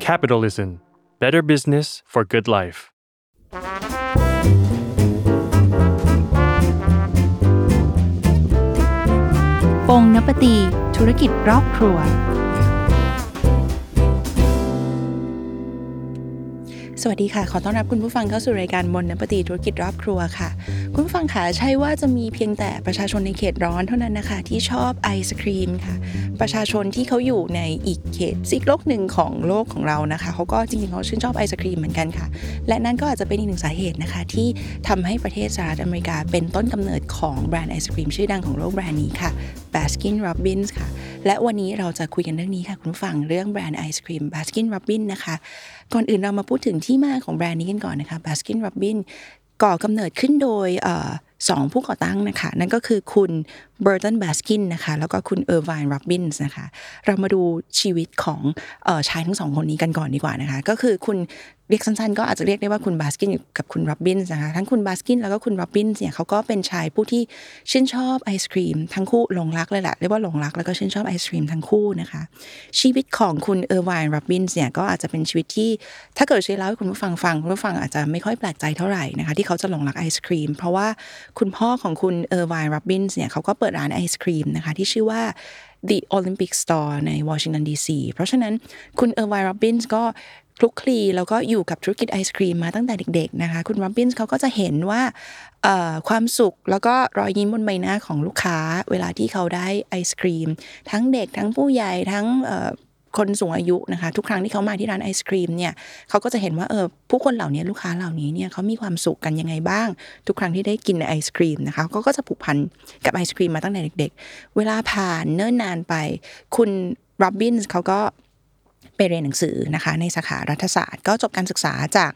Capitalism Better Business for Good Life ปงนปตี ธุรกิจรอบครัว สวัสดีค่ะ ขอต้อนรับคุณผู้ฟังเข้าสู่รายการบนนปตีธุรกิจรอบครัวค่ะ คุณฟังค่ะใช่ว่าจะมีเพียงแต่ประชาชนในเขตร้อนเท่านั้นนะคะ ที่ชอบไอศครีมค่ะ ประชาชนที่เขาอยู่ในอีกเขตซีกโลกหนึ่งของโลกของเรานะคะเขาก็จริงๆเขาชื่นชอบไอศครีมเหมือนกันค่ะ และนั่นก็อาจจะเป็นอีกหนึ่งสาเหตุนะคะ ที่ทำให้ประเทศสหรัฐอเมริกาเป็นต้นกำเนิดของแบรนด์ไอศครีมชื่อดังของโลกแบรนด์นี้ค่ะ Baskin Robbins ค่ะ และวันนี้เราจะคุยกันเรื่องนี้ค่ะ คุณฟังเรื่องแบรนด์ไอศครีม Baskin Robbins นะคะ ก่อนอื่นเรามาพูดถึงที่มาของแบรนด์นี้กันก่อนนะคะ Baskin Robbins ก่อกำเนิดขึ้นโดยสองผู้ก่อตั้งนะคะ นั่นก็คือคุณ เบอร์ตันบาสกินนะคะแล้วก็คุณเออร์ไวน์ โรบินส์นะคะเรามาดูชีวิตของชายทั้งสองคนนี้กันก่อนดีกว่านะคะก็คือคุณเรียกสั้นๆก็อาจจะเรียกได้ว่าคุณบาสกินกับคุณโรบินส์นะคะทั้งคุณบาสกินแล้วก็คุณโรบินส์เนี่ยเขาก็เป็นชายผู้ที่ชื่นชอบไอศครีมทั้งคู่หลงรักเลยแหละเรียกว่าหลงรักแล้วก็ชื่นชอบไอศครีมทั้งคู่นะคะชีวิตของคุณเออร์ไวน์ โรบินส์เนี่ยก็อาจจะเป็นชีวิตที่ถ้าเกิดช่วยเล่าให้คุณผู้ฟังฟังคุณผู้ฟังอาจจะไม่ค่อยแปลกใจเท่าไหร่นะคะที่เขาจะหลงรักไอศครีม เพราะว่าคุณพ่อของคุณเออร์ไวน์ โรบินส์เนี่ยเขาก็เปิดร้านไอศครีมนะคะ ที่ชื่อว่า The Olympic Store ในวอชิงตันดีซีเพราะฉะนั้นคุณเออร์ไวน์ โรบินส์ก็คลุกคลีแล้วก็อยู่กับธุรกิจไอศครีมมาตั้งแต่เด็กๆนะคะ คุณโรบินส์เขาก็จะเห็นว่าความสุขแล้วก็รอยยิ้มบนใบหน้าของลูกค้า เวลาที่เขาได้ไอศครีม ทั้งเด็กทั้งผู้ใหญ่ทั้ง คนสูงอายุนะคะ ทุกครั้งที่เขามาที่ร้านไอศครีมเนี่ยเขาก็จะเห็นว่าเออผู้คนเหล่านี้ลูกค้าเหล่านี้เนี่ยเขามีความสุขกันยังไงบ้าง ทุกครั้งที่ได้กินไอศครีมนะคะเขาก็จะผูกพันกับไอศครีมมาตั้งแต่เด็ก ๆ เวลาผ่านเนิ่นนานไป คุณโรบินส์เขาก็ ไปเรียนหนังสือนะคะในสาขารัฐศาสตร์ ก็จบการศึกษาจาก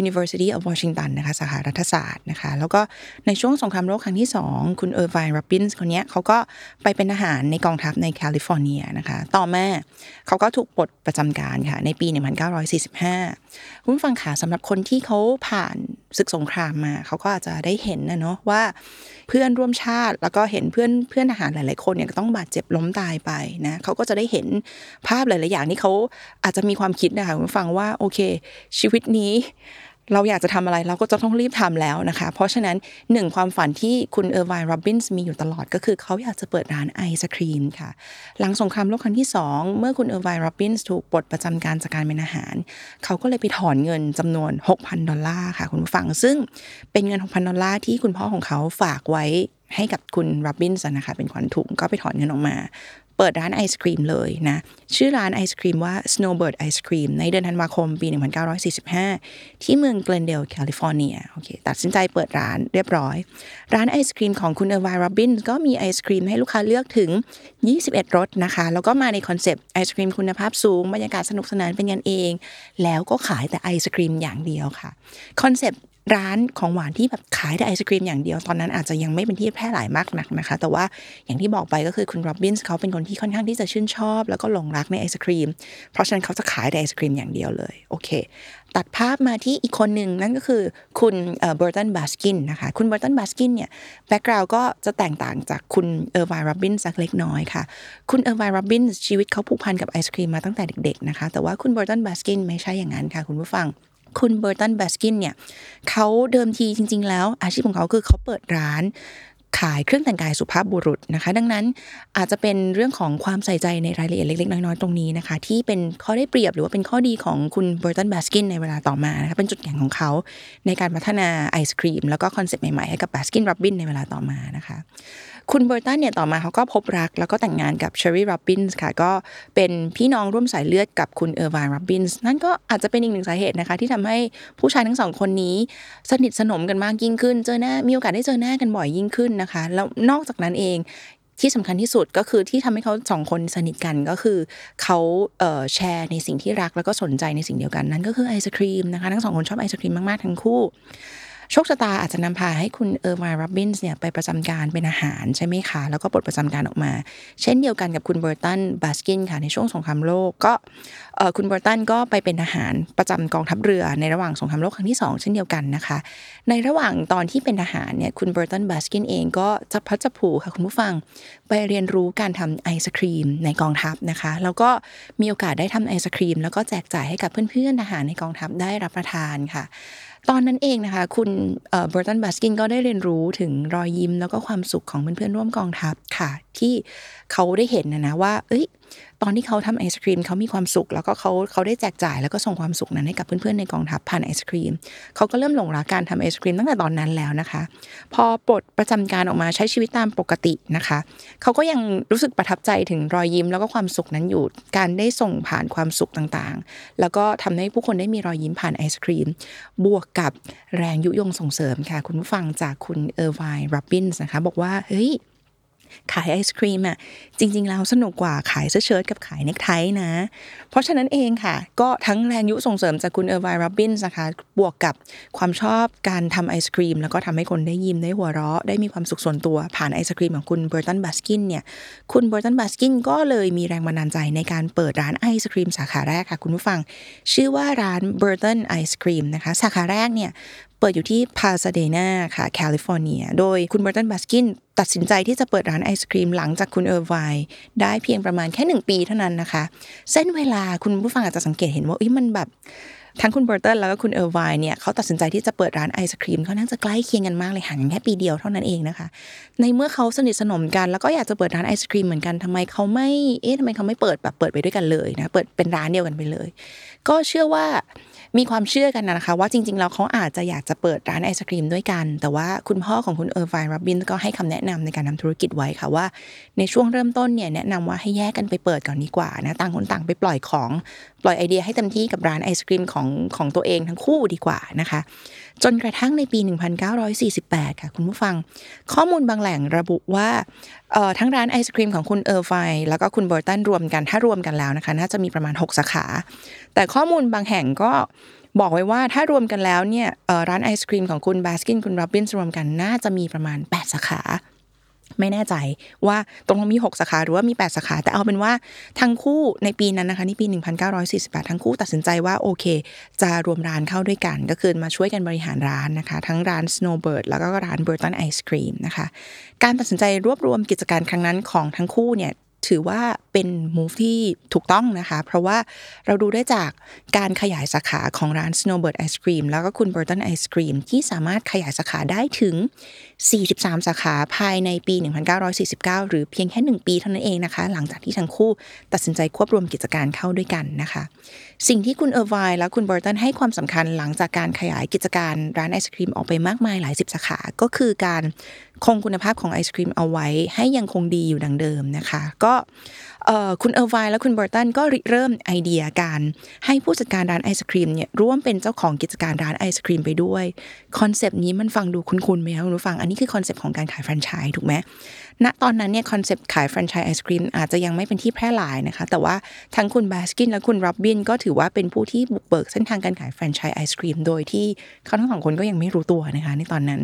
University of Washington นะคะสาขารัฐศาสตร์นะคะแล้วก็ในช่วงสงครามโลกครั้งที่ 2 คุณเออร์ไวน์โรบินส์คนนี้เขาก็ไปเป็นทหารในกองทัพในแคลิฟอร์เนียนะคะต่อมาเขาก็ถูกปลดประจำการค่ะในปี 1945 คุณฟังขาสำหรับคนที่เขาผ่านศึกสงครามมา เขาก็อาจจะได้เห็นนะเนาะว่าเพื่อนร่วมชาติ แล้วก็เห็นเพื่อนเพื่อนทหารหลาย ๆ คนเนี่ยต้องบาดเจ็บล้มตายไปนะเขาก็จะได้เห็นภาพหลาย ๆ อย่างที่เขาอาจจะมีความคิดนะคะคุณฟังว่าโอเค ชีวิตนี้ เราอยากจะทำอะไรเราก็จะต้องรีบทำแล้วนะคะ เพราะฉะนั้นหนึ่งความฝันที่คุณเออร์ไวน์โรบินส์มีอยู่ตลอดก็คือเขาอยากจะเปิดร้านไอศครีมค่ะ หลังสงครามโลกครั้งที่ 2 เมื่อคุณเออร์ไวน์โรบินส์ถูกปลดประจำการจากการเป็นทหาร เขาก็เลยไปถอนเงินจำนวน 6,000 ดอลลาร์ค่ะ คุณผู้ฟังซึ่งเป็นเงิน 6,000 ดอลลาร์ที่คุณพ่อของเขาฝากไว้ให้กับคุณโรบินส์นะคะเป็นขวัญถุงก็ไปถอนเงินออกมา เปิดร้านไอศครีมเลยนะชื่อร้านไอศครีมว่า Snowbird Ice Cream ในเดือนธันวาคมปี 1945 ที่เมืองเกลนเดลแคลิฟอร์เนียโอเคตัดสินใจเปิดร้านเรียบร้อย ร้านไอศครีมของคุณเอวายโรบินก็มีไอศครีมให้ลูกค้าเลือกถึง 21 รสนะคะ แล้วก็มาในคอนเซปต์ไอศครีมคุณภาพสูง บรรยากาศสนุกสนานเป็นกันเอง แล้วก็ขายแต่ไอศครีมอย่างเดียวค่ะคอนเซปต์ ร้านของหวานที่แบบขายแต่ไอศครีมอย่างเดียวตอนนั้นอาจจะยังไม่เป็นที่แพร่หลายมากนักนะคะ แต่ว่าอย่างที่บอกไปก็คือคุณโรบินส์เขาเป็นคนที่ค่อนข้างที่จะชื่นชอบ แล้วก็หลงรักในไอศครีม เพราะฉะนั้นเขาจะขายแต่ไอศครีมอย่างเดียวเลยโอเค ตัดภาพมาที่อีกคนหนึ่งนั่นก็คือคุณเบอร์ตันบาสกินนะคะคุณเบอร์ตันบาสกินเนี่ย background ก็จะแตกต่างจากคุณเออร์ไวโรบินสักเล็กน้อยค่ะ คุณเออร์ไวโรบินชีวิตเขาผูกพันกับไอศครีมมาตั้งแต่เด็กๆนะคะแต่ว่าคุณเบอร์ตันบาสกินไม่ใช่อย่างนั้นค่ะคุณผู้ฟัง คุณเบอร์ตันแบสกินเนี่ยเขาเดิมทีจริง ๆ แล้ว อาชีพของเขาคือเขาเปิดร้านขายเครื่องแต่งกายสุภาพบุรุษนะคะ ดังนั้นอาจจะเป็นเรื่องของความใส่ใจในรายละเอียดเล็กๆ น้อยๆ ตรงนี้นะคะ ที่เป็นข้อได้เปรียบหรือว่าเป็นข้อดีของคุณเบอร์ตันแบสกินในเวลาต่อมานะคะเป็นจุดแข็งของเขาในการพัฒนาไอศครีม แล้วก็คอนเซ็ปต์ใหม่ๆ ให้กับ Baskin Robbins ในเวลาต่อมานะคะ คุณเบอร์ตันเนี่ยต่อมาเขาก็พบรักแล้วก็แต่งงานกับเชอร์ลีย์โรบินส์ค่ะ ก็เป็นพี่น้องร่วมสายเลือดกับคุณเออร์ไวน์โรบินส์นั่นก็อาจจะเป็นอีกหนึ่งสาเหตุนะคะ ที่ทำให้ผู้ชายทั้งสองคนนี้สนิทสนมกันมากยิ่งขึ้น เจอหน้ามีโอกาสได้เจอหน้ากันบ่อยยิ่งขึ้นนะคะ แล้วนอกจากนั้นเองที่สำคัญที่สุดก็คือที่ทำให้เขาสองคนสนิทกันก็คือเขาแชร์ในสิ่งที่รักแล้วก็สนใจในสิ่งเดียวกันนั่นก็คือไอศครีมนะคะทั้งสองคนชอบไอศครีมมากๆทั้งคู่ โชคชะตาอาจจะนำพาให้คุณเออร์ไวน์โรบินส์เนี่ยไปประจำการเป็นทหารใช่ไหมคะ แล้วก็ปลดประจำการออกมา เช่นเดียวกันกับคุณเบอร์ตันบาสกินค่ะในช่วงสงครามโลกก็คุณเบอร์ตันก็ไปเป็นทหารประจำกองทัพเรือในระหว่างสงครามโลกครั้งที่สองเช่นเดียวกันนะคะ ในระหว่างตอนที่เป็นทหารเนี่ยคุณเบอร์ตันบาสกินเองก็จับพลัดจับผลูค่ะคุณผู้ฟัง ไปเรียนรู้การทำไอศครีมในกองทัพนะคะ แล้วก็มีโอกาสได้ทำไอศครีม แล้วก็แจกจ่ายให้กับเพื่อนๆทหารในกองทัพได้รับประทานค่ะ ตอนนั้นเองนะคะ คุณเบอร์ตันบาสกินก็ได้เรียนรู้ถึงรอยยิ้มแล้วก็ความสุขของเพื่อนๆร่วมกองทัพค่ะ ที่เขาได้เห็นนะนะว่า เอ้ย ตอนที่เขาทำไอศครีมเขามีความสุข แล้วก็เขาเขาได้แจกจ่ายแล้วก็ส่งความสุขนั้นให้กับเพื่อนๆในกองทัพผ่านไอศครีมเขาก็เริ่มหลงรักการทำไอศครีมตั้งแต่ตอนนั้นแล้วนะคะ พอปลดประจำการออกมาใช้ชีวิตตามปกตินะคะเขาก็ยังรู้สึกประทับใจถึงรอยยิ้มแล้วก็ความสุขนั้นอยู่ การได้ส่งผ่านความสุขต่างๆ แล้วก็ทำให้ผู้คนได้มีรอยยิ้มผ่านไอศครีม บวกกับแรงยุยงส่งเสริมค่ะ คุณผู้ฟังจากคุณเออร์ไวน์โรบินส์นะคะ บอกว่า เฮ้ย ขายไอศครีมอะจริง ๆ แล้วสนุกกว่าขายเสื้อเชิ้ตกับขายเนคไทนะ เพราะฉะนั้นเองค่ะ ก็ทั้งแรงยุส่งเสริมจากคุณเออร์ไวน์โรบินส์นะคะบวกกับความชอบการทำไอศครีม แล้วก็ทำให้คนได้ยิ้มได้หัวเราะ ได้มีความสุขส่วนตัวผ่านไอศครีมของคุณเบอร์ตันบาสกินเนี่ยคุณเบอร์ตันบาสกินก็เลยมีแรงบันดาลใจในการเปิดร้านไอศครีมสาขาแรกค่ะคุณผู้ฟัง ชื่อว่าร้าน Burton Ice Cream นะคะสาขาแรกเนี่ย เปิดอยู่ที่พาซาเดนาค่ะแคลิฟอร์เนีย โดยคุณเบอร์ตันบาสกินตัดสินใจที่จะเปิดร้านไอศครีมหลังจากคุณเออร์ไวได้เพียงประมาณแค่หนึ่งปีเท่านั้นนะคะ เส้นเวลาคุณผู้ฟังอาจจะสังเกตเห็นว่าเอ้ยมันแบบทั้งคุณเบอร์ตันแล้วก็คุณเออร์ไวเนี่ยเขาตัดสินใจที่จะเปิดร้านไอศครีมเขาน่าจะใกล้เคียงกันมากเลยห่างกันแค่ปีเดียวเท่านั้นเองนะคะ ในเมื่อเขาสนิทสนมกันแล้วก็อยากจะเปิดร้านไอศครีมเหมือนกันทำไมเขาไม่เอ๊ะทำไมเขาไม่เปิดแบบเปิดไปด้วยกันเลยนะเปิดเป็นร้านเดียวกันไปเลย ก็เชื่อว่า มีความเชื่อกันนะคะ ว่าจริงๆแล้วเขาอาจจะอยากจะเปิดร้านไอศครีมด้วยกัน แต่ว่าคุณพ่อของคุณเออร์ไวน์โรบินส์ก็ให้คำแนะนำในการทำธุรกิจไว้ค่ะว่า ในช่วงเริ่มต้นเนี่ยแนะนำว่าให้แยกกันไปเปิดก่อนดีกว่านะต่างคนต่างไปปล่อยของปล่อยไอเดียให้เต็มที่กับร้านไอศครีมของของตัวเองทั้งคู่ดีกว่านะคะ จนกระทั่งในปี 1948 ค่ะ คุณผู้ฟัง ข้อมูลบางแหล่งระบุว่าทั้งร้านไอศครีมของคุณเออร์ไวน์แล้วก็คุณเบอร์ตันรวมกันถ้ารวมกันแล้วนะคะ น่าจะมีประมาณ 6 สาขา แต่ข้อมูลบางแห่งก็บอกไว้ว่าถ้ารวมกันแล้วเนี่ยร้านไอศครีมของคุณบาสกินคุณโรบินส์รวมกันน่าจะมีประมาณ 8 สาขา ไม่แน่ใจว่าตรงนั้นมี 6 สาขาหรือว่ามี 8 สาขา แต่เอาเป็นว่าทั้งคู่ในปีนั้นนะคะนี่ปี 1948 ทั้งคู่ตัดสินใจว่าโอเค จะรวมร้านเข้าด้วยกัน ก็คือมาช่วยกันบริหารร้านนะคะ ทั้งร้าน Snowbird แล้วก็ร้าน Burton Ice Cream นะคะ การตัดสินใจรวบรวมกิจการครั้งนั้นของทั้งคู่เนี่ยถือว่าเป็น move ที่ถูกต้องนะคะ เพราะว่าเราดูได้จากการขยายสาขาของร้าน Snowbird Ice Cream แล้วก็คุณ Burton Ice Cream ที่สามารถขยายสาขาได้ถึง43 สาขาภายในปี 1949 หรือเพียงแค่ 1 ปีเท่านั้นเองนะคะ หลังจากที่ทั้งคู่ตัดสินใจควบรวมกิจการเข้าด้วยกันนะคะ สิ่งที่คุณเออร์ไวน์และคุณเบอร์ตันให้ความสำคัญหลังจากการขยายกิจการร้านไอศครีมออกไปมากมายหลายสิบสาขา ก็คือการคงคุณภาพของไอศครีมเอาไว้ให้ยังคงดีอยู่ดังเดิมนะคะ ก็คุณเออร์ไวน์และคุณเบอร์ตันก็ริเริ่มไอเดียการให้ผู้จัดการร้านไอศครีมเนี่ยร่วมเป็นเจ้าของกิจการร้านไอศครีมไปด้วยคอนเซปต์นี้มันฟังดูคุ้นๆไหมคะคุณผู้ฟังนี่คือคอนเซปต์ของการขายแฟรนไชส์ถูกไหมณตอนนั้นเนี่ยคอนเซปต์ขายแฟรนไชส์ไอศครีมอาจจะยังไม่เป็นที่แพร่หลายนะคะ แต่ว่าทั้งคุณบาสกินและคุณโรบินส์ก็ถือว่าเป็นผู้ที่บุกเบิกเส้นทางการขายแฟรนไชส์ไอศครีมโดยที่เขาทั้งสองคนก็ยังไม่รู้ตัวนะคะในตอนนั้น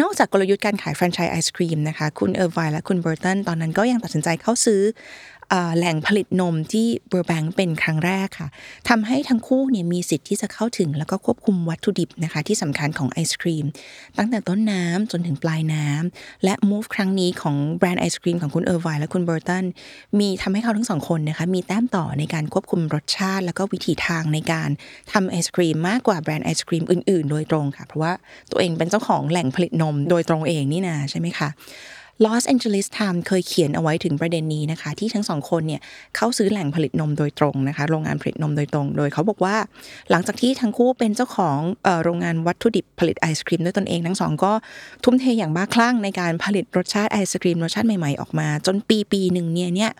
นอกจากกลยุทธ์การขายแฟรนไชส์ไอศครีมนะคะ คุณเออร์ไวและคุณเบอร์ตันตอนนั้นก็ยังตัดสินใจเข้าซื้อเอ่อ แหล่งผลิตนมที่เบอร์แบงก์เป็นครั้งแรกค่ะทำให้ทั้งคู่เนี่ยมีสิทธิ์ที่จะเข้าถึง แล้วก็ควบคุมวัตถุดิบนะคะที่สำคัญของไอศครีม ตั้งแต่ต้นน้ำจนถึงปลายน้ำและ move ครั้งนี้ของแบรนด์ไอศครีมของคุณเออร์ไวและคุณเบอร์ตันมีทำให้เขาทั้งสองคนนะคะมีแต้มต่อในการควบคุมรสชาติ แล้วก็วิถีทางในการทำไอศครีมมากกว่าแบรนด์ไอศครีมอื่นๆ โดยตรงค่ะเพราะว่าตัวเองเป็นเจ้าของแหล่งผลิตนมโดยตรงเองนี่นาใช่ไหมคะ Los Angeles Times เคยเขียนเอาไว้ถึงประเด็นนี้นะคะ ที่ทั้งสองคนเนี่ยเขาซื้อแหล่งผลิตนมโดยตรงนะคะ โรงงานผลิตนมโดยตรง โดยเขาบอกว่า หลังจากที่ทั้งคู่เป็นเจ้าของโรงงานวัตถุดิบผลิตไอศครีมด้วยตนเองทั้งสองก็ทุ่มเทอย่างบ้าคลั่งในการผลิตรสชาติไอศครีมรสชาติใหม่ๆออกมา จนปีปีหนึ่งเนี่ยเนี่ย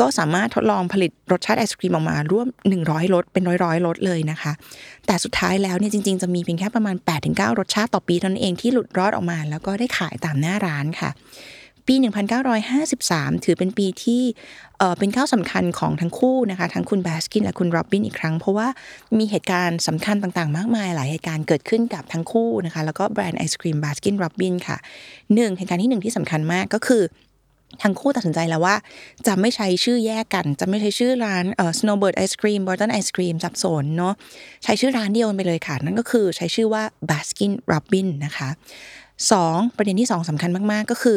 ก็สามารถทดลองผลิตรสชาติไอศครีมออกมาร่วม 100รสเป็นร้อยๆรสเลยนะคะ แต่สุดท้ายแล้วเนี่ยจริงๆจะมีเพียงแค่ประมาณ 8-9 รสชาติต่อปีเท่านั้นเองที่หลุดรอดออกมา แล้วก็ได้ขายตามหน้าร้านค่ะปี 1953 ถือเป็นปีที่เอ่อเป็นก้าวสำคัญของทั้งคู่นะคะ ทั้งคุณบาสกินและคุณโรบินอีกครั้ง เพราะว่ามีเหตุการณ์สำคัญต่างๆ มากมาย หลายเหตุการณ์เกิดขึ้นกับทั้งคู่นะคะ แล้วก็แบรนด์ไอศครีม Baskin Robbins ค่ะหนึ่งเหตุการณ์ที่หนึ่งที่สำคัญมากก็คือ ทั้งคู่ตัดสินใจแล้วว่า จะไม่ใช้ชื่อแยกกัน จะไม่ใช้ชื่อร้านเอ่อ Snowbird Ice Cream Burton Ice Cream สับสนเนาะใช้ชื่อร้านเดียวไปเลยค่ะ นั่นก็คือใช้ชื่อว่า Baskin Robbins นะคะ สองประเด็นที่สองสำคัญมาก ๆ ก็คือ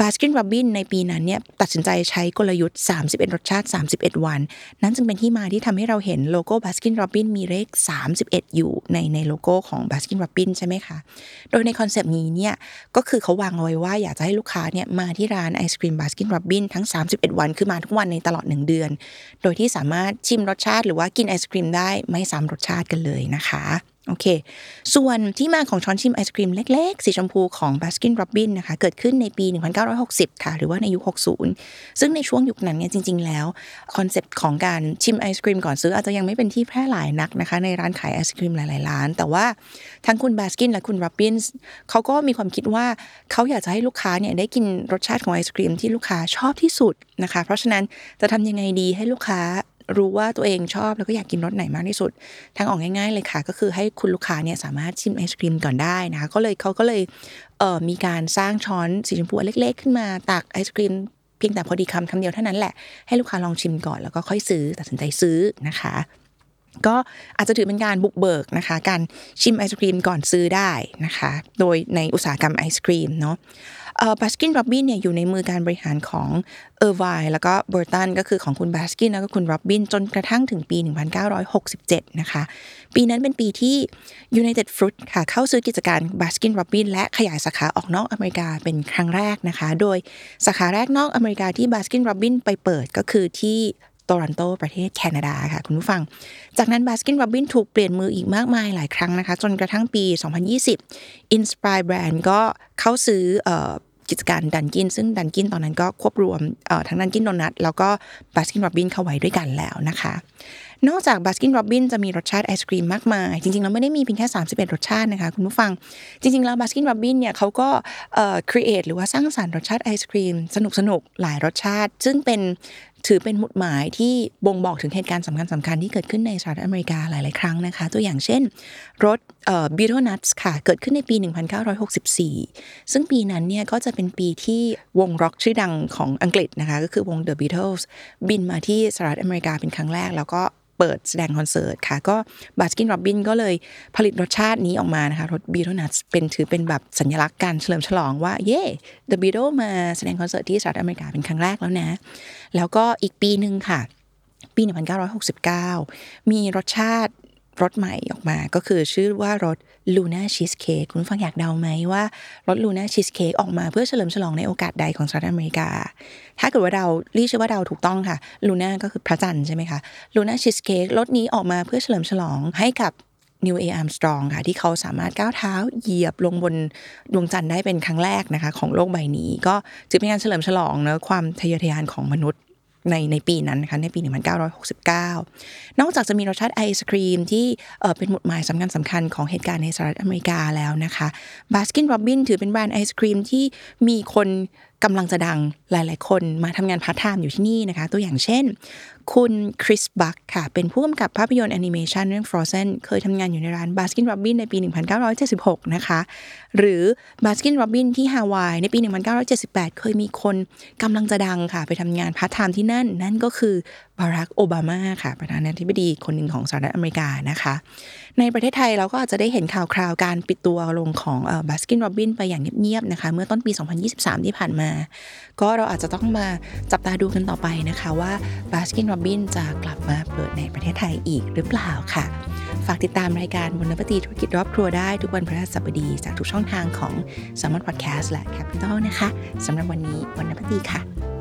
Baskin Robbins ในปีนั้นเนี่ยตัดสินใจใช้กลยุทธ์ 31 รสชาติ 31 วัน นั่นจึงเป็นที่มาที่ทำให้เราเห็นโลโก้ Baskin Robbins มีเลข 31 อยู่ในในโลโก้ของ Baskin Robbins ใช่ไหมคะ โดยในคอนเซปต์นี้เนี่ยก็คือเขาวางเอาไว้ว่าอยากจะให้ลูกค้าเนี่ยมาที่ร้านไอศครีม Baskin Robbins ทั้ง 31 วัน คือมาทุกวันในตลอด 1 เดือน โดยที่สามารถชิมรสชาติ หรือว่ากินไอศครีมได้ไม่ซ้ำรสชาติกันเลยนะคะ โอเค ส่วนที่มาของช้อนชิมไอศครีมเล็กๆ สีชมพูของ Baskin Robbins นะคะ เกิดขึ้นในปี 1960 ค่ะ หรือว่าในยุค 60 ซึ่งในช่วงยุคนั้นเนี่ยจริง ๆ แล้วคอนเซปต์ของการชิมไอศครีมก่อนซื้ออาจจะยังไม่เป็นที่แพร่หลายนักนะคะ ในร้านขายไอศครีมหลาย ๆ ร้าน แต่ว่าทั้งคุณ Baskin และคุณ Robbins เขาก็มีความคิดว่าเขาอยากจะให้ลูกค้าเนี่ยได้กินรสชาติของไอศครีมที่ลูกค้าชอบที่สุดนะคะ เพราะฉะนั้นจะทำยังไงดีให้ลูกค้า รู้ว่าตัวเองชอบแล้วก็อยากกินรสไหนมากที่สุด ทางออกง่าย ๆ เลยค่ะ ก็คือให้คุณลูกค้าเนี่ยสามารถชิมไอศครีมก่อนได้นะคะ ก็เลยเขาก็เลยมีการสร้างช้อนสีชมพูเล็ก ๆ ขึ้นมาตักไอศครีมเพียงแต่พอดีคำคำเดียวเท่านั้นแหละให้ลูกค้าลองชิมก่อนแล้วก็ค่อยซื้อตัดสินใจซื้อนะคะ ก็อาจจะถือเป็นการบุกเบิกนะคะ การชิมไอศครีมก่อนซื้อได้นะคะ โดยในอุตสาหกรรมไอศครีมเนาะ Baskin Robbins เนี่ยอยู่ในมือการบริหารของIrvine แล้วก็ Burton ก็คือของคุณ Baskin แล้วก็คุณ Robbins จนกระทั่งถึงปี 1967 นะคะ ปีนั้นเป็นปีที่ United Fruit ค่ะเข้าซื้อกิจการ Baskin Robbins และขยายสาขาออกนอกอเมริกาเป็นครั้งแรกนะคะ โดยสาขาแรกนอกอเมริกาที่ Baskin Robbins ไปเปิดก็คือที่ โตรอนโตประเทศแคนาดาค่ะคุณผู้ฟัง จากนั้นบาสกิน r ร b บินถูกเปลี่ยนมืออีกมากมายหลายครั้งนะคะ จนกระทั่งปี 2020 Inspire Brands ก็เข้าซื้อกิจการ Dunkin' ซึ่ง Dunkin' ตอนนั้นก็ควบรวมทั้งดันกินโดนัทแล้วก็บาสกิน r ร b บินเข้าไว้ด้วยกันแล้วนะคะ นอกจากบาสกิน r ร b บินจะมีรสชาติไอศครีมมากมาย จริงๆแล้วไม่ได้มีเพียงแค่ 31 รสชาตินะคะ คุณผู้ฟัง จริง ๆ แล้วบาสกิน r ร b บินเนี่ยเขาก็เอ่อ create หรือว่าสร้างสรรค์รสชาติไอศครีมสนุกๆ หลายรสชาติ ซึ่งเป็น ถือเป็นหมุดหมายที่บ่งบอกถึงเหตุการณ์สำคัญสำคัญที่เกิดขึ้นในสหรัฐอเมริกาหลาย ๆ ครั้งนะคะ ตัวอย่างเช่น รสเอ่อ Beatle Nuts ค่ะ เกิดขึ้นในปี 1964 ซึ่งปีนั้นเนี่ยก็จะเป็นปีที่วงร็อกชื่อดังของอังกฤษนะคะก็คือวง The Beatles บินมาที่สหรัฐอเมริกาเป็นครั้งแรก แล้วก็เปิดแสดงคอนเสิร์ตค่ะ ก็ Baskin Robbins ก็เลยผลิตรสชาตินี้ออกมานะคะรถ Beetle Nuts เป็นถือเป็นแบบสัญลักษณ์การเฉลิมฉลองว่า เย้ The Beatles มาแสดงคอนเสิร์ตที่สหรัฐอเมริกาเป็นครั้งแรกแล้วนะ แล้วก็อีกปีหนึ่งค่ะ ปี 1969 มีรสชาติรสใหม่ออกมาก็คือชื่อว่ารส Lunar Cheesecake คุณฟังอยากเดาไหมว่ารส Lunar Cheesecake ออกมาเพื่อเฉลิมฉลองในโอกาสใดของสหรัฐอเมริกา ถ้าเกิดว่าเรารีเชื่อว่าเราถูกต้องค่ะ Lunar ก็คือพระจันทร์ใช่ไหมคะ Lunar Cheesecake รสนี้ออกมาเพื่อเฉลิมฉลองให้กับนิวเออาร์มสตรองค่ะ ที่เขาสามารถก้าวเท้าเหยียบลงบนดวงจันทร์ได้เป็นครั้งแรกนะคะ ของโลกใบนี้ ก็ถือเป็นการเฉลิมฉลองเนะความทะเยอทะยานของมนุษย์ ในในปีนั้นนะคะในปี 1969 นอกจากจะมีรสชาติไอศครีมที่เป็นหมุดหมายสำคัญสำคัญของเหตุการณ์ในสหรัฐอเมริกาแล้วนะคะบาสกิน r ร b บินถือเป็นแบรนด์ไอศครีมที่มีคน กำลังจะดังหลาย ๆ คนมาทำงานพาร์ทไทม์อยู่ที่นี่นะคะ ตัวอย่างเช่น คุณ Chris Buck ค่ะ เป็นผู้กำกับภาพยนตร์แอนิเมชันเรื่อง Frozen เคยทำงานอยู่ในร้าน Baskin Robbins ในปี 1976 นะคะ หรือบาสกิน r ร b บินที่ฮาวายในปี 1978 เคยมีคนกำลังจะดังค่ะ ไปทำงานพาร์ทไทม์ที่นั่น นั่นก็คือบารักโอบามาค่ะ ประธานาธิบดีคนหนึ่งของสหรัฐอเมริกานะคะ ในประเทศไทยเราก็อาจจะได้เห็นข่าวคราวการปิดตัวลงของบาสกิน r รบินไปอย่างเงียบๆนะคะ เมื่อต้นปี 2023 ที่ผ่านมา ก็เราอาจจะต้องมาจับตาดูกันต่อไปนะคะว่าบาสกิน r รบินจะกลับมาเปิดในประเทศไทยอีกหรือเปล่าค่ะฝากติดตามรายการบนนปตีธุรกิจรอบครัวได้ทุกวันพฤหัสบดี จากทุกช่องทางของ s ซ m มอนพอดแคสต์และ Capital นะคะสำหรับวันนี้วันนปตีค่ะ